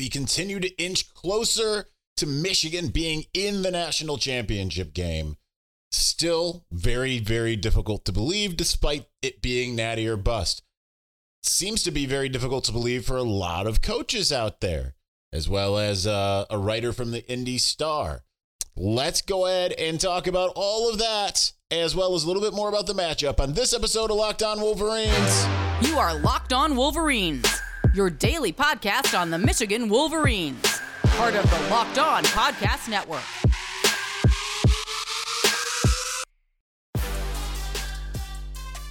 we continue to inch closer to Michigan being in the national championship game. Still very, very difficult to believe, despite it being natty or bust. Seems to be very difficult to believe for a lot of coaches out there, as well as uh, a writer from the Indy Star. Let's go ahead and talk about all of that, as well as a little bit more about the matchup on this episode of Locked On Wolverines. You are Locked On Wolverines, your daily podcast on the Michigan Wolverines, part of the Locked On Podcast Network.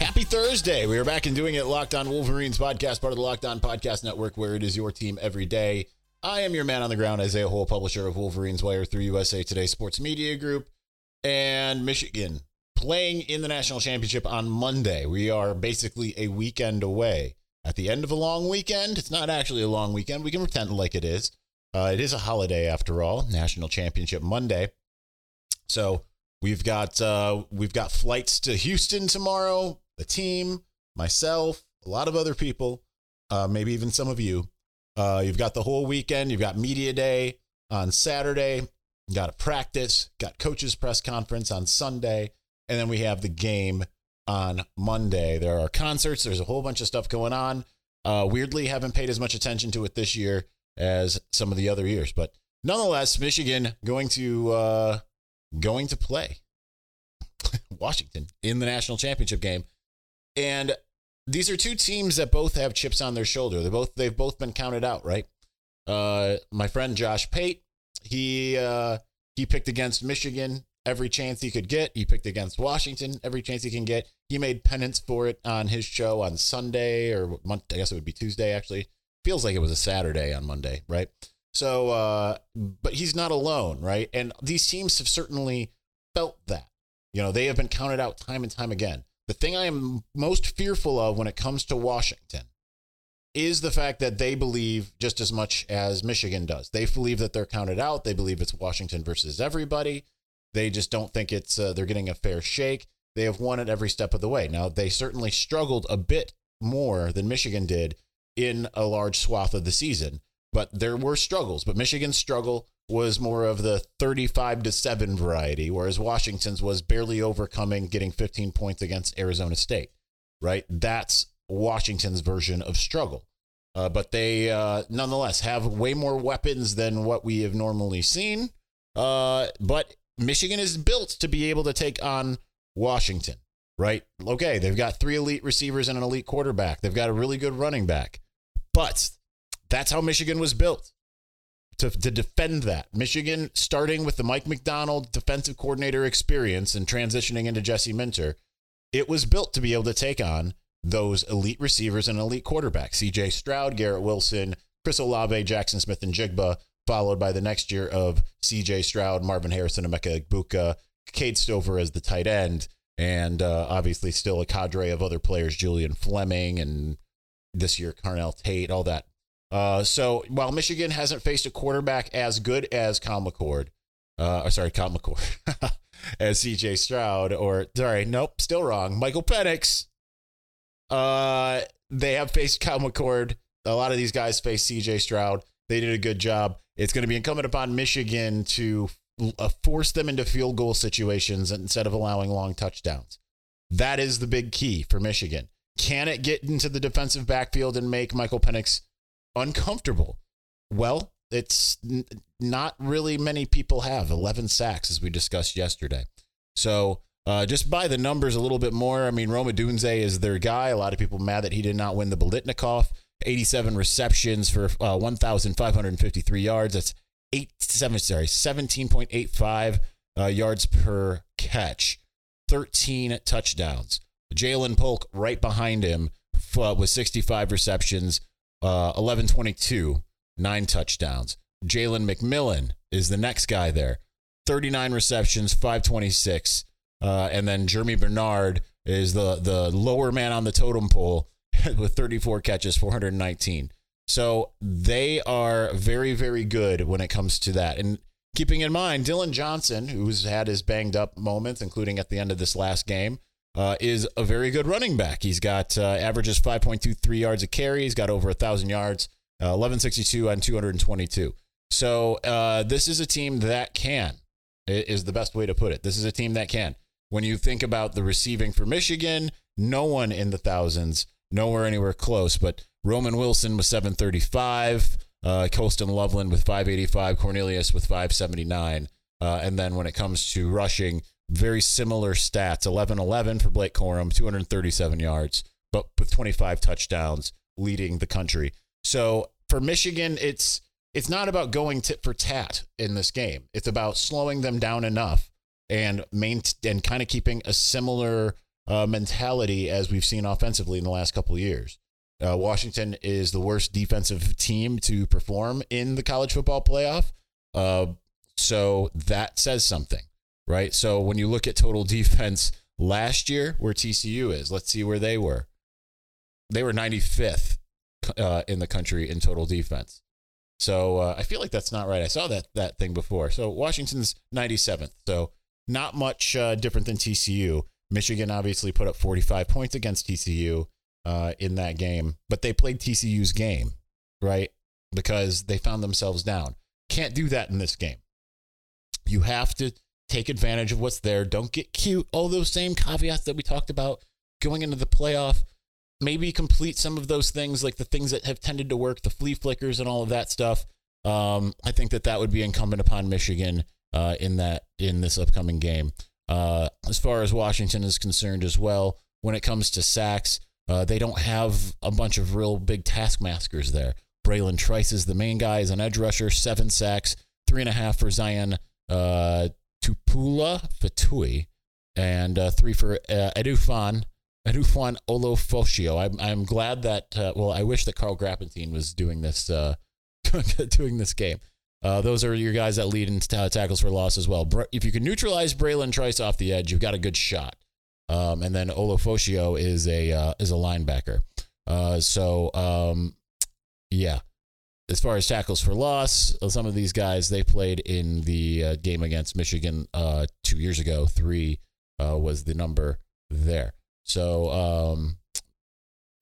Happy Thursday. We are back and doing it Locked On Wolverines podcast, part of the Locked On Podcast Network, where it is your team every day. I am your man on the ground, Isaiah Hole, publisher of Wolverines Wire through USA Today Sports Media Group and Michigan playing in the national championship on Monday. We are basically a weekend away. At the end of a long weekend, it's not actually a long weekend. We can pretend like it is. Uh, it is a holiday after all, National Championship Monday. So we've got uh, we've got flights to Houston tomorrow. The team, myself, a lot of other people, uh, maybe even some of you. Uh, you've got the whole weekend. You've got media day on Saturday. Got a practice. Got coaches press conference on Sunday, and then we have the game on Monday. There are concerts. There's a whole bunch of stuff going on. Uh, weirdly, haven't paid as much attention to it this year as some of the other years, but nonetheless, Michigan going to uh, going to play Washington in the national championship game, and these are two teams that both have chips on their shoulder. They both they've both been counted out, right? Uh, my friend Josh Pate, he uh, he picked against Michigan every chance he could get. He picked against Washington every chance he can get. He made penance for it on his show on Sunday or. I guess it would be Tuesday. Actually, feels like it was a Saturday on Monday, right? So, uh, but he's not alone, right? And these teams have certainly felt that. You know, they have been counted out time and time again. The thing I am most fearful of when it comes to Washington is the fact that they believe just as much as Michigan does. They believe that they're counted out. They believe it's Washington versus everybody. They just don't think it's uh, they're getting a fair shake. They have won it every step of the way. Now they certainly struggled a bit more than Michigan did in a large swath of the season, but there were struggles. But Michigan's struggle was more of the 35 to 7 variety, whereas Washington's was barely overcoming getting 15 points against Arizona State, right? That's Washington's version of struggle. Uh, but they uh, nonetheless have way more weapons than what we have normally seen. Uh, but Michigan is built to be able to take on Washington, right? Okay, they've got three elite receivers and an elite quarterback. They've got a really good running back. But that's how Michigan was built to, to defend that. Michigan, starting with the Mike Macdonald defensive coordinator experience and transitioning into Jesse Minter, it was built to be able to take on those elite receivers and elite quarterbacks. CJ Stroud, Garrett Wilson, Chris Olave, Jaxon Smith-Njigba, followed by the next year of CJ Stroud, Marvin Harrison, Emeka Egbuka, Cade Stover as the tight end, and uh, obviously still a cadre of other players, Julian Fleming, and this year Carnell Tate, all that uh, so while Michigan hasn't faced a quarterback as good as Kyle McCord, uh, or sorry, Kyle McCord, as CJ Stroud, or sorry, nope, still wrong, Michael Penix, uh, they have faced Kyle McCord. A lot of these guys face CJ Stroud. They did a good job. It's going to be incumbent upon Michigan to uh, force them into field goal situations instead of allowing long touchdowns. That is the big key for Michigan. Can it get into the defensive backfield and make Michael Penix uncomfortable. Well, it's n- not really many people have 11 sacks, as we discussed yesterday. So uh, just by the numbers a little bit more, I mean, Rome Odunze is their guy. A lot of people mad that he did not win the Biletnikoff. 87 receptions for uh, 1,553 yards. That's eight seven sorry 17.85 uh, yards per catch. 13 touchdowns. Ja'Lynn Polk right behind him uh, with 65 receptions, uh, 1122, nine touchdowns. Jalen McMillan is the next guy there. 39 receptions, 526. Uh, and then Germie Bernard is the, the lower man on the totem pole with 34 catches, 419. So they are very, very good when it comes to that. And keeping in mind, Dillon Johnson, who's had his banged up moments, including at the end of this last game, uh, is a very good running back. He's got uh, averages 5.23 yards a carry. He's got over a thousand yards uh, 1162 on 222. So uh, this is a team that can, is the best way to put it. This is a team that can. When you think about the receiving for Michigan, no one in the thousands, nowhere anywhere close, but Roman Wilson was 735, uh, Colston Loveland with 585, Cornelius with 579. Uh, and then when it comes to rushing, very similar stats 11 11 for Blake Corum, 237 yards, but with 25 touchdowns, leading the country. So for Michigan, it's it's not about going tit for tat in this game. It's about slowing them down enough and main and kind of keeping a similar uh, mentality as we've seen offensively in the last couple of years. Uh, Washington is the worst defensive team to perform in the college football playoff. Uh, so that says something, right? So when you look at total defense last year, where TCU is, let's see where they were. They were 95th uh, in the country in total defense. So uh, I feel like that's not right. I saw that that thing before. So Washington's 97th. So not much uh, different than TCU. Michigan obviously put up 45 points against TCU uh, in that game, but they played TCU's game, right? Because they found themselves down. Can't do that in this game. You have to take advantage of what's there. Don't get cute. All those same caveats that we talked about going into the playoff. Maybe complete some of those things, like the things that have tended to work, the flea flickers and all of that stuff. Um, I think that that would be incumbent upon Michigan uh, in that in this upcoming game. Uh, as far as Washington is concerned as well, when it comes to sacks, uh, they don't have a bunch of real big taskmasters there. Bralen Trice is the main guy, is an edge rusher, seven sacks, three and a half for Zion uh, Tupula Fatui, and uh, three for uh, Edefuan Edefuan Ulofoshio. I'm I'm glad that uh, well, I wish that Carl Grapentine was doing this uh, doing this game. Uh, those are your guys that lead in t- tackles for loss as well. If you can neutralize Bralen Trice off the edge, you've got a good shot. Um, and then Ulofoshio is a uh, is a linebacker. Uh, so um, yeah, as far as tackles for loss, some of these guys they played in the uh, game against Michigan uh, two years ago. Three uh, was the number there. So um,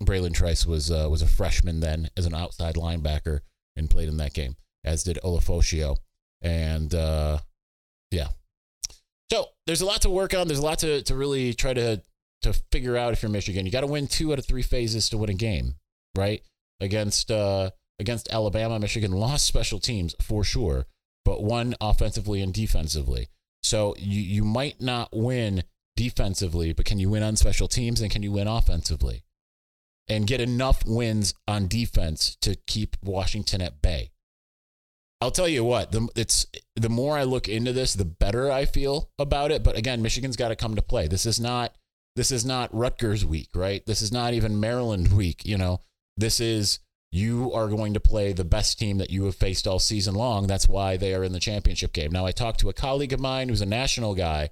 Bralen Trice was was a freshman then as an outside linebacker and played in that game, as did Ulofoshio. And uh, yeah, so there's a lot to work on. There's a lot to, to really try to to figure out if you're Michigan. You got to win two out of three phases to win a game, right? Against uh, against Alabama, Michigan lost special teams for sure, but won offensively and defensively. So you you might not win defensively, but can you win on special teams and can you win offensively? And get enough wins on defense to keep Washington at bay. I'll tell you what, the it's the more I look into this, the better I feel about it. But again, Michigan's got to come to play. This is not this is not Rutgers week, right? This is not even Maryland week, you know. This is you are going to play the best team that you have faced all season long. That's why they are in the championship game. Now, I talked to a colleague of mine who's a national guy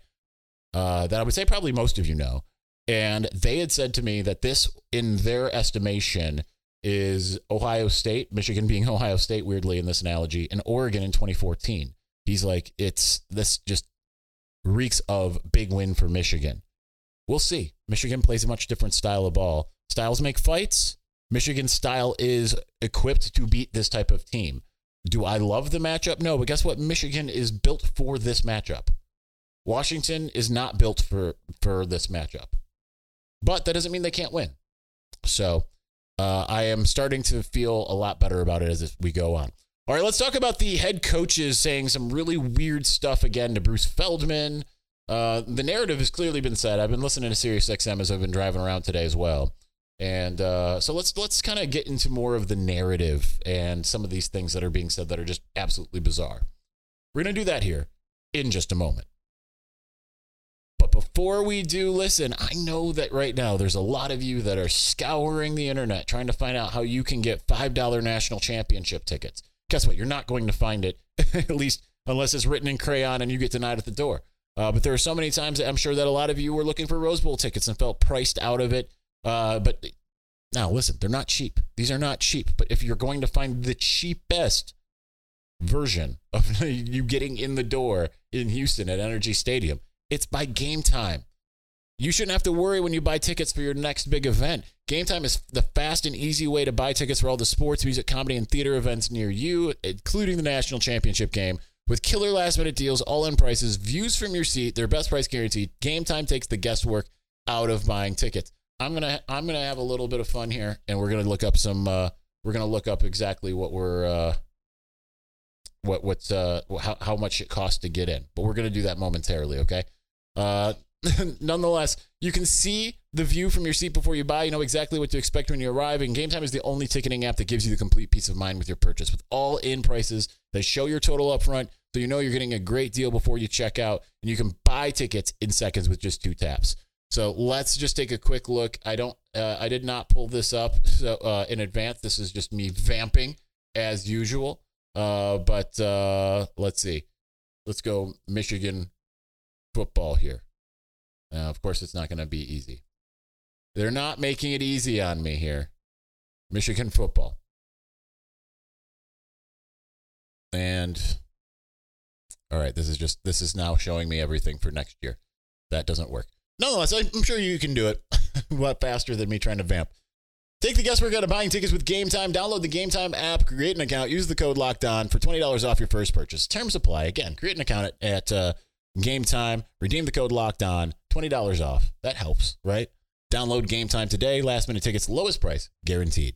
uh, that I would say probably most of you know, and they had said to me that this, in their estimation, is Ohio State, Michigan being Ohio State, weirdly in this analogy, and Oregon in 2014. He's like, it's this just reeks of big win for Michigan. We'll see. Michigan plays a much different style of ball. Styles make fights. Michigan's style is equipped to beat this type of team. Do I love the matchup? No, but guess what? Michigan is built for this matchup. Washington is not built for for this matchup. But that doesn't mean they can't win. So uh, I am starting to feel a lot better about it as we go on. All right, let's talk about the head coaches saying some really weird stuff again to Bruce Feldman. Uh, the narrative has clearly been said. I've been listening to Sirius XM as I've been driving around today as well, and uh, so let's let's kind of get into more of the narrative and some of these things that are being said that are just absolutely bizarre. We're gonna do that here in just a moment. Before we do listen, I know that right now there's a lot of you that are scouring the internet trying to find out how you can get $5 national championship tickets. Guess what? You're not going to find it, at least unless it's written in crayon and you get denied at the door. Uh, but there are so many times I'm sure that a lot of you were looking for Rose Bowl tickets and felt priced out of it. Uh, but now, listen, they're not cheap. These are not cheap. But if you're going to find the cheapest version of you getting in the door in Houston at NRG Stadium, it's by game time. You shouldn't have to worry when you buy tickets for your next big event. Game Time is the fast and easy way to buy tickets for all the sports, music, comedy, and theater events near you, including the national championship game. With killer last minute deals, all in prices, views from your seat, their best price guaranteed. Game Time takes the guesswork out of buying tickets. I'm gonna I'm gonna have a little bit of fun here, and we're gonna look up some. Uh, we're gonna look up exactly what we're uh, what what's uh how how much it costs to get in, but we're gonna do that momentarily. Okay. Uh, nonetheless, you can see the view from your seat before you buy. You know exactly what to expect when you arrive. And Game Time is the only ticketing app that gives you the complete peace of mind with your purchase. With all in prices, they show your total upfront, so you know you're getting a great deal before you check out. And you can buy tickets in seconds with just two taps. So let's just take a quick look. I don't, uh, I did not pull this up so, uh, in advance. This is just me vamping as usual. Uh, but uh, let's see. Let's go Michigan football here. Uh, of course, it's not going to be easy. They're not making it easy on me here. Michigan football. And all right, this is just this is now showing me everything for next year. That doesn't work. Nonetheless, I'm sure you can do it lot faster than me trying to vamp. Take the guesswork out of buying tickets with Game Time. Download the Game Time app, create an account, use the code Locked On for twenty dollars off your first purchase. Terms apply. Again, create an account at, at uh, Game Time, redeem the code Locked On, twenty dollars off. That helps, right? Download Game Time today. Last minute tickets, lowest price guaranteed.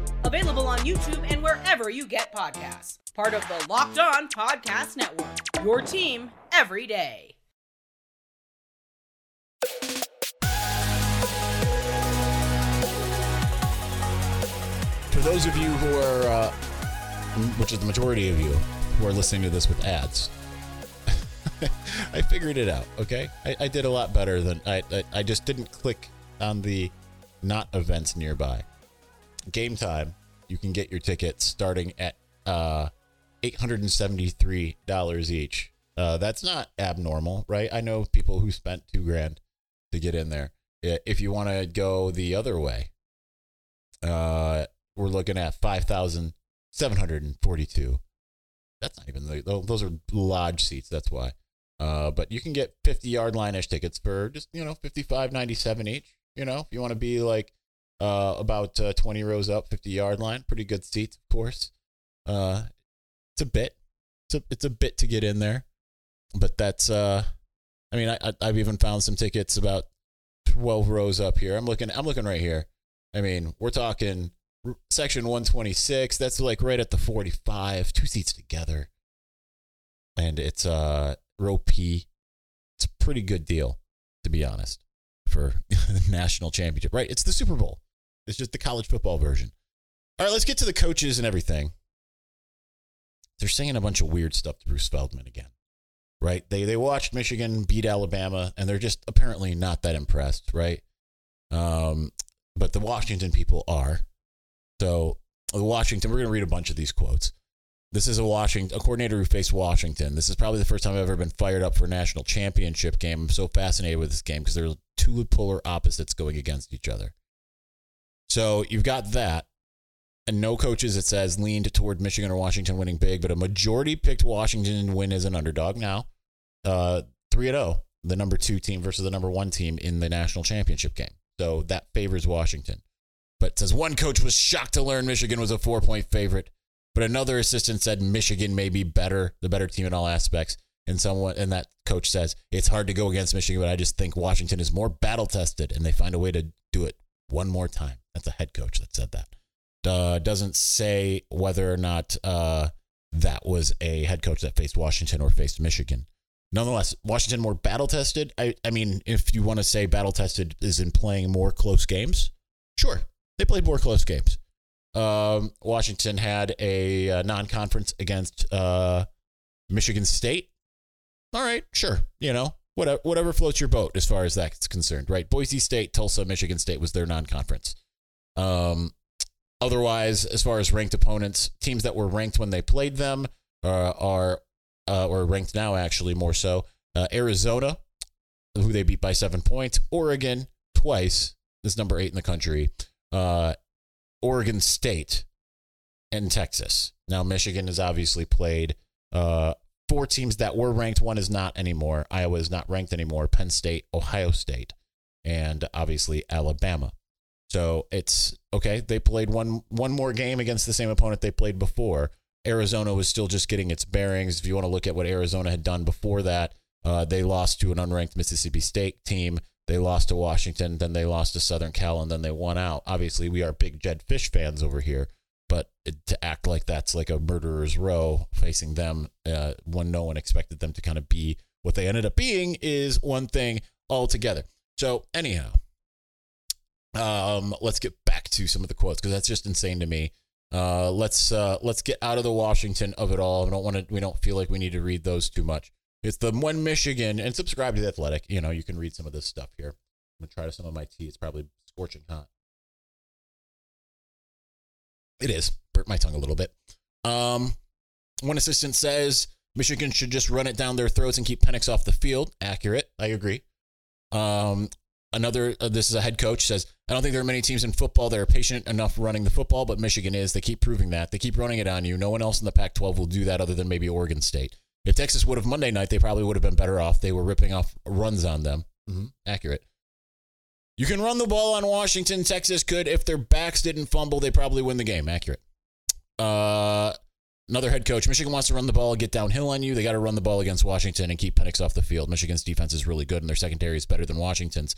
Available on YouTube and wherever you get podcasts. Part of the Locked On Podcast Network. Your team every day. For those of you who are, uh, which is the majority of you, who are listening to this with ads, I figured it out. Okay, I, I, did a lot better than I, I. I just didn't click on the not events nearby. Game time, you can get your tickets starting at uh, $873 each. Uh, that's not abnormal, right? I know people who spent two grand to get in there. If you want to go the other way, uh, we're looking at 5,742. That's not even those are lodge seats. That's why. Uh, but you can get 50 yard line ish tickets for just, you know, 55.97 each. You know, if you want to be like uh, about uh, 20 rows up, 50 yard line. Pretty good seats, of course. Uh, it's a bit. It's a, it's a bit to get in there. But that's, uh, I mean, I, I've even found some tickets about 12 rows up here. I'm looking, I'm looking right here. I mean, we're talking section 126. That's like right at the 45, two seats together. And it's uh, row P. It's a pretty good deal, to be honest, for the national championship, right? It's the Super Bowl. It's just the college football version. All right, let's get to the coaches and everything. They're saying a bunch of weird stuff to Bruce Feldman again, right? They they watched Michigan beat Alabama, and they're just apparently not that impressed, right? Um, but the Washington people are. So the Washington, we're going to read a bunch of these quotes. This is a Washington a coordinator who faced Washington. This is probably the first time I've ever been fired up for a national championship game. I'm so fascinated with this game because they're two polar opposites going against each other. So you've got that. And no coaches, it says, leaned toward Michigan or Washington winning big, but a majority picked Washington to win as an underdog now. Uh, 3 at 0, the number two team versus the number one team in the national championship game. So that favors Washington. But says one coach was shocked to learn Michigan was a four point favorite, but another assistant said Michigan may be better, the better team in all aspects. And someone and that coach says it's hard to go against Michigan, but I just think Washington is more battle tested and they find a way to do it one more time. That's a head coach that said that. Uh, doesn't say whether or not uh, that was a head coach that faced Washington or faced Michigan. Nonetheless, Washington more battle tested. I, I mean, if you want to say battle tested is in playing more close games, sure, they played more close games. Um, Washington had a, a uh, non-conference against uh, Michigan State. All right, sure, you know, whatever, whatever floats your boat as far as that's concerned, right? Boise State, Tulsa, Michigan State was their non-conference. Um, otherwise, as far as ranked opponents, teams that were ranked when they played them uh, are uh, or ranked now actually more so. Uh, Arizona, who they beat by seven points. Oregon twice. This number eight in the country. Uh, Oregon State and Texas. Now Michigan has obviously played uh, four teams that were ranked. One is not anymore. Iowa is not ranked anymore. Penn State, Ohio State, and obviously Alabama. So it's okay. They played one one more game against the same opponent they played before. Arizona was still just getting its bearings. If you want to look at what Arizona had done before that, uh, they lost to an unranked Mississippi State team. They lost to Washington, then they lost to Southern Cal, and then they won out. Obviously, we are big Jedd Fisch fans over here, but to act like that's like a murderer's row facing them uh, when no one expected them to kind of be what they ended up being is one thing altogether. So, anyhow, um, let's get back to some of the quotes because that's just insane to me. Uh, let's uh, let's get out of the Washington of it all. We don't want to. We don't feel like we need to read those too much. It's the one Michigan and subscribe to the Athletic. You know, you can read some of this stuff here. I'm gonna try to some of my tea. It's probably scorching hot. It is. Burnt my tongue a little bit. Um, one assistant says Michigan should just run it down their throats and keep Penix off the field. Accurate. I agree. Um, another, uh, this is a head coach says, I don't think there are many teams in football that are patient enough running the football, but Michigan is. They keep proving that. They keep running it on you. No one else in the Pac 12 will do that other than maybe Oregon State. If Texas would have Monday night, they probably would have been better off. They were ripping off runs on them. Mm-hmm. Accurate. You can run the ball on Washington. Texas could. If their backs didn't fumble, they probably win the game. Accurate. Uh, another head coach. Michigan wants to run the ball, get downhill on you. They got to run the ball against Washington and keep Penix off the field. Michigan's defense is really good, and their secondary is better than Washington's,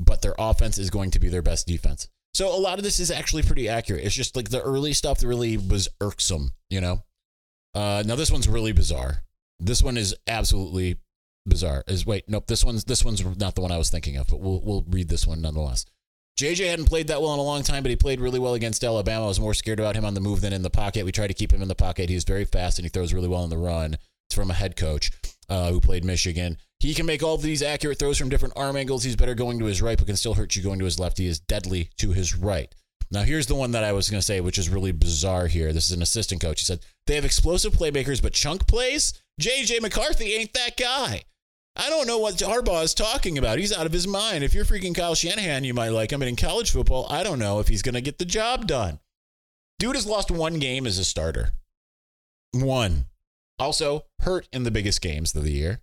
but their offense is going to be their best defense. So a lot of this is actually pretty accurate. It's just like the early stuff that really was irksome, you know? Uh, now this one's really bizarre. This one is absolutely bizarre. Is wait, nope, this one's this one's not the one I was thinking of, but we'll we'll read this one nonetheless. JJ hadn't played that well in a long time, but he played really well against Alabama. I was more scared about him on the move than in the pocket. We tried to keep him in the pocket. He's very fast and he throws really well in the run. It's from a head coach uh, who played Michigan. He can make all these accurate throws from different arm angles. He's better going to his right, but can still hurt you going to his left. He is deadly to his right. Now, here's the one that I was going to say, which is really bizarre here. This is an assistant coach. He said, They have explosive playmakers, but chunk plays? JJ McCarthy ain't that guy. I don't know what Harbaugh is talking about. He's out of his mind. If you're freaking Kyle Shanahan, you might like him. But in college football, I don't know if he's going to get the job done. Dude has lost one game as a starter. One. Also, hurt in the biggest games of the year.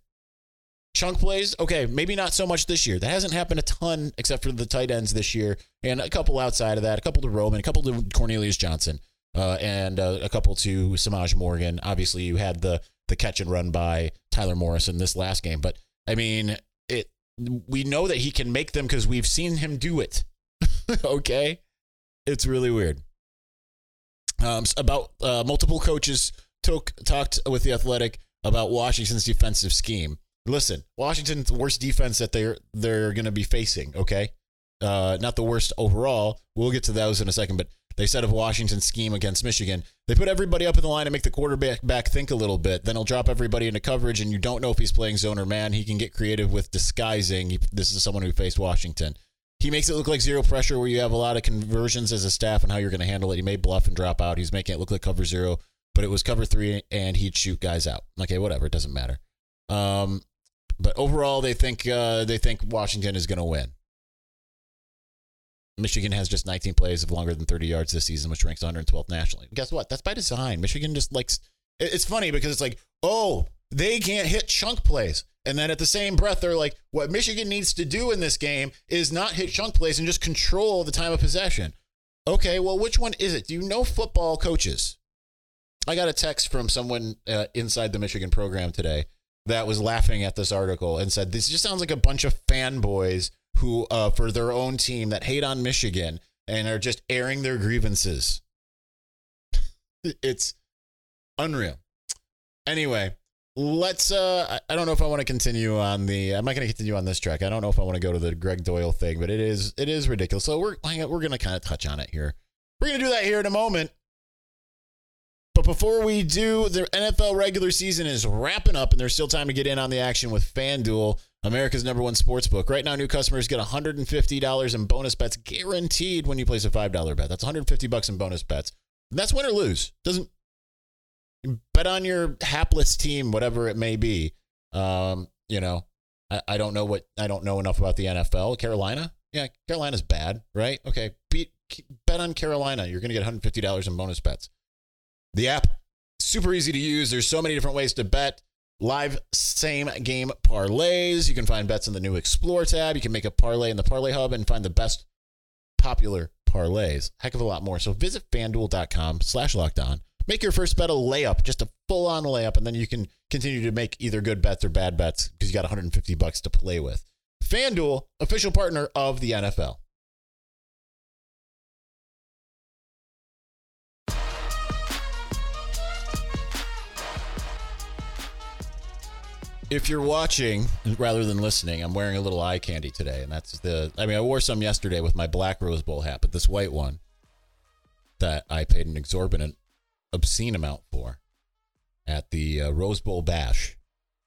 Chunk plays, okay, maybe not so much this year. That hasn't happened a ton except for the tight ends this year, and a couple outside of that, a couple to Roman, a couple to Cornelius Johnson, uh, and uh, a couple to Semaj Morgan. Obviously, you had the the catch and run by Tyler Morris in this last game, but I mean, it. We know that he can make them because we've seen him do it. okay, it's really weird. Um, about uh, multiple coaches took talked with the Athletic about Washington's defensive scheme. Listen, Washington's worst defense that they're they're going to be facing. Okay, uh, not the worst overall. We'll get to those in a second, but they said of Washington's scheme against Michigan, they put everybody up in the line and make the quarterback back think a little bit. Then he'll drop everybody into coverage, and you don't know if he's playing zone or man. He can get creative with disguising. This is someone who faced Washington. He makes it look like zero pressure, where you have a lot of conversions as a staff and how you're going to handle it. He may bluff and drop out. He's making it look like cover zero, but it was cover three, and he'd shoot guys out. Okay, whatever, it doesn't matter. Um, but overall, they think uh, they think Washington is going to win. Michigan has just 19 plays of longer than 30 yards this season, which ranks 112th nationally. Guess what? That's by design. Michigan just likes. It's funny because it's like, oh, they can't hit chunk plays. And then at the same breath, they're like, what Michigan needs to do in this game is not hit chunk plays and just control the time of possession. Okay, well, which one is it? Do you know football coaches? I got a text from someone uh, inside the Michigan program today that was laughing at this article and said, This just sounds like a bunch of fanboys who, uh, for their own team, that hate on Michigan and are just airing their grievances. it's unreal. Anyway, let's uh I don't know if I want to continue on the I'm not going to continue on this track. I don't know if I want to go to the Gregg Doyel thing, but it is it is ridiculous. So we're we're going to kind of touch on it here. We're going to do that here in a moment. Before we do, the NFL regular season is wrapping up and there's still time to get in on the action with FanDuel. America's number one sports book. Right now, new customers get $150 in bonus bets guaranteed when you place a $5 bet. That's 150 bucks in bonus bets. And that's win or lose. Doesn't bet on your hapless team, whatever it may be. Um, you know, I, I don't know what I don't know enough about the NFL. Carolina, yeah, Carolina's bad, right? Okay, beat, bet on Carolina. You're going to get $150 in bonus bets. The app super easy to use. There's so many different ways to bet. Live same game parlays. You can find bets in the new Explore tab. You can make a parlay in the Parlay Hub and find the best popular parlays. Heck of a lot more. So visit fanduel.com slash locked on. Make your first bet a layup, just a full on layup, and then you can continue to make either good bets or bad bets because you got 150 bucks to play with. FanDuel, official partner of the NFL. If you're watching rather than listening, I'm wearing a little eye candy today, and that's the. I mean, I wore some yesterday with my black Rose Bowl hat, but this white one that I paid an exorbitant, obscene amount for at the uh, Rose Bowl bash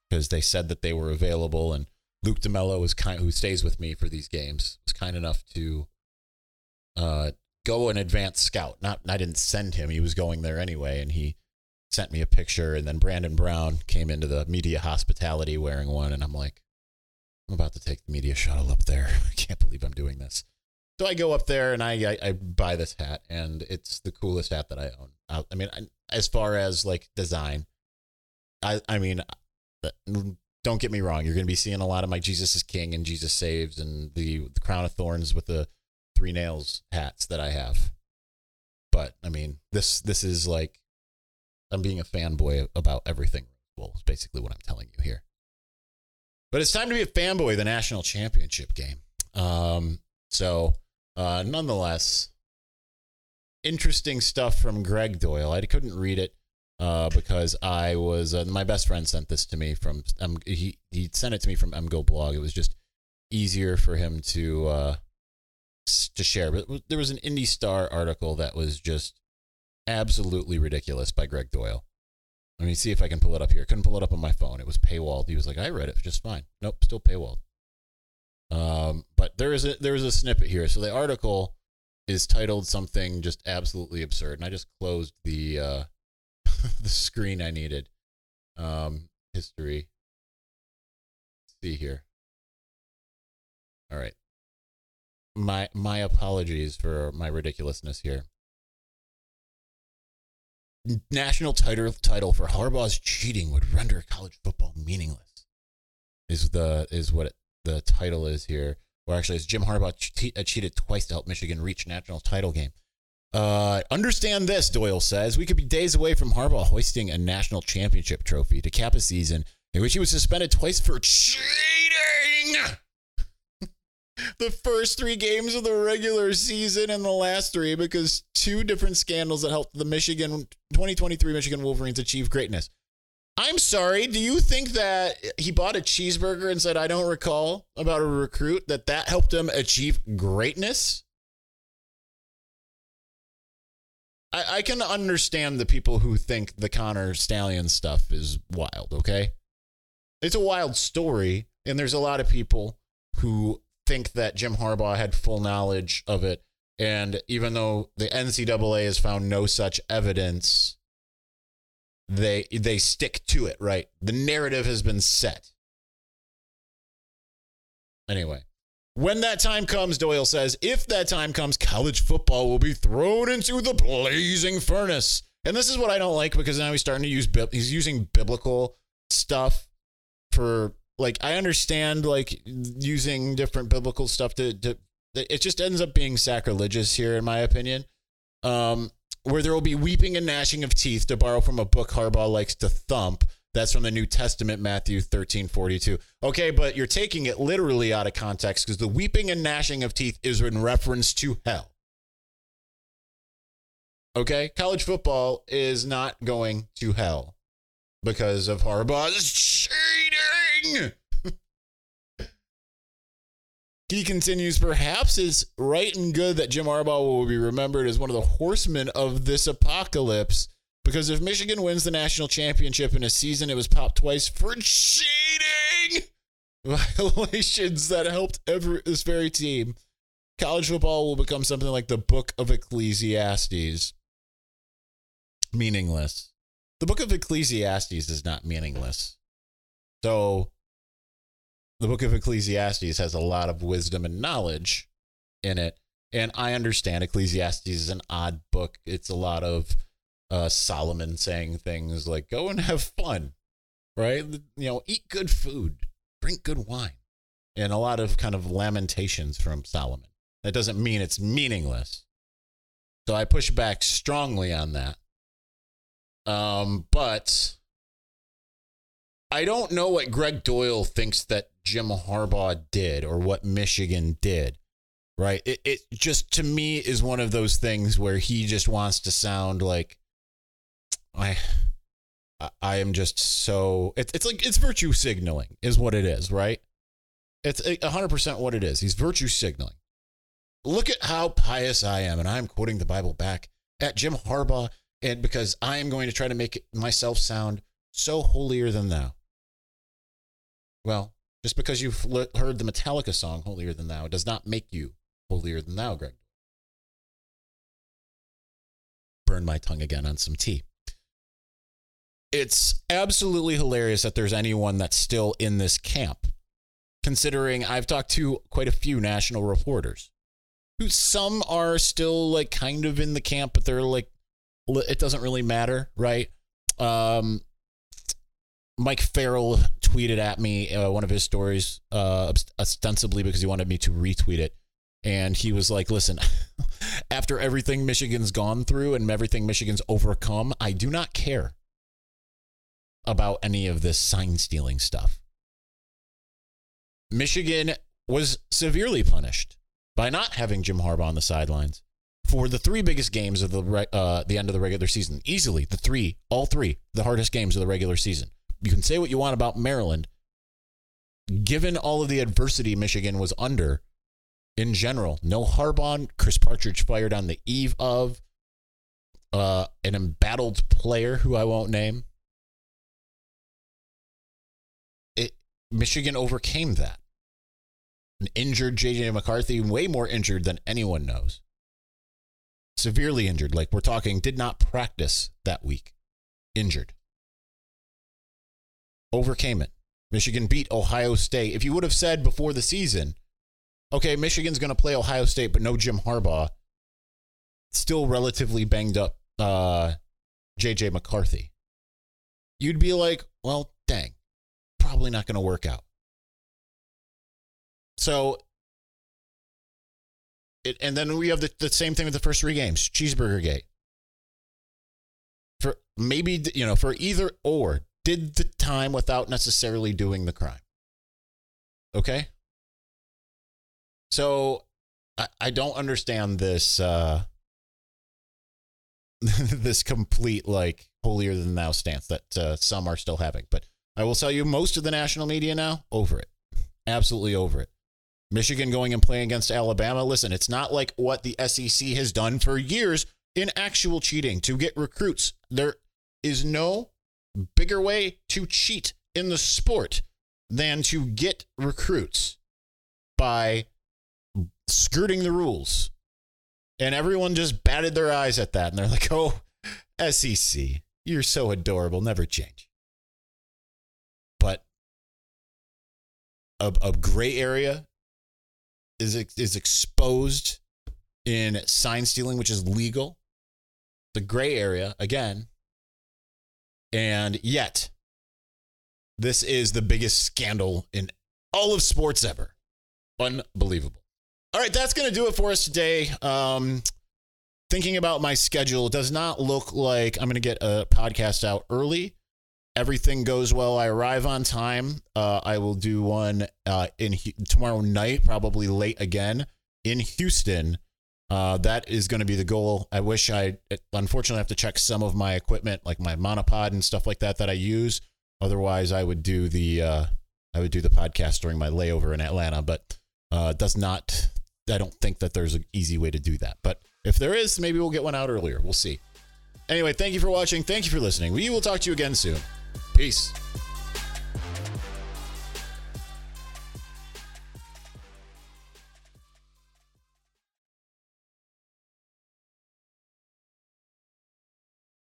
because they said that they were available, and Luke DeMello was kind, who stays with me for these games, was kind enough to uh, go an advanced scout. Not, I didn't send him; he was going there anyway, and he sent me a picture, and then Brandon Brown came into the media hospitality wearing one, and I'm like, I'm about to take the media shuttle up there. I can't believe I'm doing this. So I go up there and I, I, I buy this hat, and it's the coolest hat that I own. I, I mean, I, as far as like design, I I mean, uh, don't get me wrong. You're going to be seeing a lot of my Jesus is King and Jesus Saves and the, the Crown of Thorns with the three nails hats that I have. But I mean, this this is like I'm being a fanboy about everything. Well, is basically what I'm telling you here. But it's time to be a fanboy the national championship game. Um, so, uh, nonetheless, interesting stuff from Gregg Doyel. I couldn't read it uh, because I was uh, my best friend sent this to me from um, he he sent it to me from MGoBlog. It was just easier for him to uh, to share. But there was an Indy Star article that was just absolutely ridiculous by Gregg Doyel. Let me see if I can pull it up here. Couldn't pull it up on my phone. It was paywalled. He was like, I read it just fine. Nope, still paywalled. Um, but there is a there is a snippet here. So the article is titled something just absolutely absurd, and I just closed the uh, the screen I needed. Um, history. Let's see here. All right. My my apologies for my ridiculousness here national title title for Harbaugh's cheating would render college football meaningless. Is the is what it, the title is here? Or actually, it's Jim Harbaugh che- uh, cheated twice to help Michigan reach national title game. Uh, understand this, Doyel says. We could be days away from Harbaugh hoisting a national championship trophy to cap a season in which he was suspended twice for cheating the first three games of the regular season and the last three because two different scandals that helped the Michigan 2023 Michigan Wolverines achieve greatness. I'm sorry. Do you think that he bought a cheeseburger and said, "I don't recall" about a recruit that that helped him achieve greatness? I, I can understand the people who think the Connor Stallion stuff is wild. Okay, it's a wild story, and there's a lot of people who think that Jim Harbaugh had full knowledge of it. And even though the NCAA has found no such evidence, they they stick to it, right? The narrative has been set. Anyway, when that time comes, Doyel says, if that time comes, college football will be thrown into the blazing furnace. And this is what I don't like because now he's starting to use he's using biblical stuff for like I understand like using different biblical stuff to, to it just ends up being sacrilegious here in my opinion. Um, where there will be weeping and gnashing of teeth to borrow from a book Harbaugh likes to thump. That's from the New Testament, Matthew 13, 42. Okay, but you're taking it literally out of context because the weeping and gnashing of teeth is in reference to hell. Okay, college football is not going to hell because of Harbaugh's cheating. He continues, perhaps it's right and good that Jim Harbaugh will be remembered as one of the horsemen of this apocalypse. Because if Michigan wins the national championship in a season, it was popped twice for cheating. violations that helped every this very team. College football will become something like the Book of Ecclesiastes. Meaningless. The Book of Ecclesiastes is not meaningless. So, the Book of Ecclesiastes has a lot of wisdom and knowledge in it. And I understand Ecclesiastes is an odd book. It's a lot of uh, Solomon saying things like, go and have fun, right? You know, eat good food, drink good wine, and a lot of kind of lamentations from Solomon. That doesn't mean it's meaningless. So I push back strongly on that. Um, but I don't know what Gregg Doyel thinks that Jim Harbaugh did or what Michigan did. Right? It it just to me is one of those things where he just wants to sound like I I am just so it's it's like it's virtue signaling is what it is, right? It's 100% what it is. He's virtue signaling. Look at how pious I am and I'm quoting the Bible back at Jim Harbaugh and because I am going to try to make myself sound so holier than thou. Well, just because you've heard the Metallica song Holier Than Thou does not make you holier than thou, Gregg. Burn my tongue again on some tea it's absolutely hilarious that there's anyone that's still in this camp, considering I've talked to quite a few national reporters who some are still like kind of in the camp, but they're like, it doesn't really matter, right? Um, Mike Farrell tweeted at me uh, one of his stories, uh, ostensibly because he wanted me to retweet it. And he was like, listen, after everything Michigan's gone through and everything Michigan's overcome, I do not care about any of this sign stealing stuff. Michigan was severely punished by not having Jim Harbaugh on the sidelines for the three biggest games of the uh, the end of the regular season. Easily the three, all three, the hardest games of the regular season. You can say what you want about Maryland. Given all of the adversity Michigan was under in general, no Harbaugh, Chris Partridge fired on the eve of uh, an embattled player who I won't name Michigan overcame that. An injured JJ McCarthy, way more injured than anyone knows. Severely injured, like we're talking, did not practice that week. Injured. Overcame it. Michigan beat Ohio State. If you would have said before the season, okay, Michigan's going to play Ohio State, but no Jim Harbaugh, still relatively banged up uh, JJ McCarthy, you'd be like, well, dang probably not going to work out. So, it, and then we have the, the same thing with the first three games Cheeseburger Gate. For maybe, you know, for either or, did the time without necessarily doing the crime. Okay? So, I, I don't understand this, uh, this complete, like, holier than thou stance that uh, some are still having. But I will tell you, most of the national media now, over it. Absolutely over it. Michigan going and playing against Alabama. Listen, it's not like what the SEC has done for years in actual cheating to get recruits. There is no bigger way to cheat in the sport than to get recruits by skirting the rules. And everyone just batted their eyes at that. And they're like, oh, SEC, you're so adorable. Never change. But a, a gray area is is exposed in sign stealing, which is legal. The gray area again, and yet this is the biggest scandal in all of sports ever. Unbelievable. All right, that's going to do it for us today. Um, thinking about my schedule does not look like I'm going to get a podcast out early everything goes well, I arrive on time. Uh, I will do one uh, in tomorrow night, probably late again in Houston. Uh, that is going to be the goal. I wish I, unfortunately, have to check some of my equipment, like my monopod and stuff like that, that I use. Otherwise, I would do the, uh, I would do the podcast during my layover in Atlanta. But uh, does not. I don't think that there's an easy way to do that. But if there is, maybe we'll get one out earlier. We'll see. Anyway, thank you for watching. Thank you for listening. We will talk to you again soon. Peace.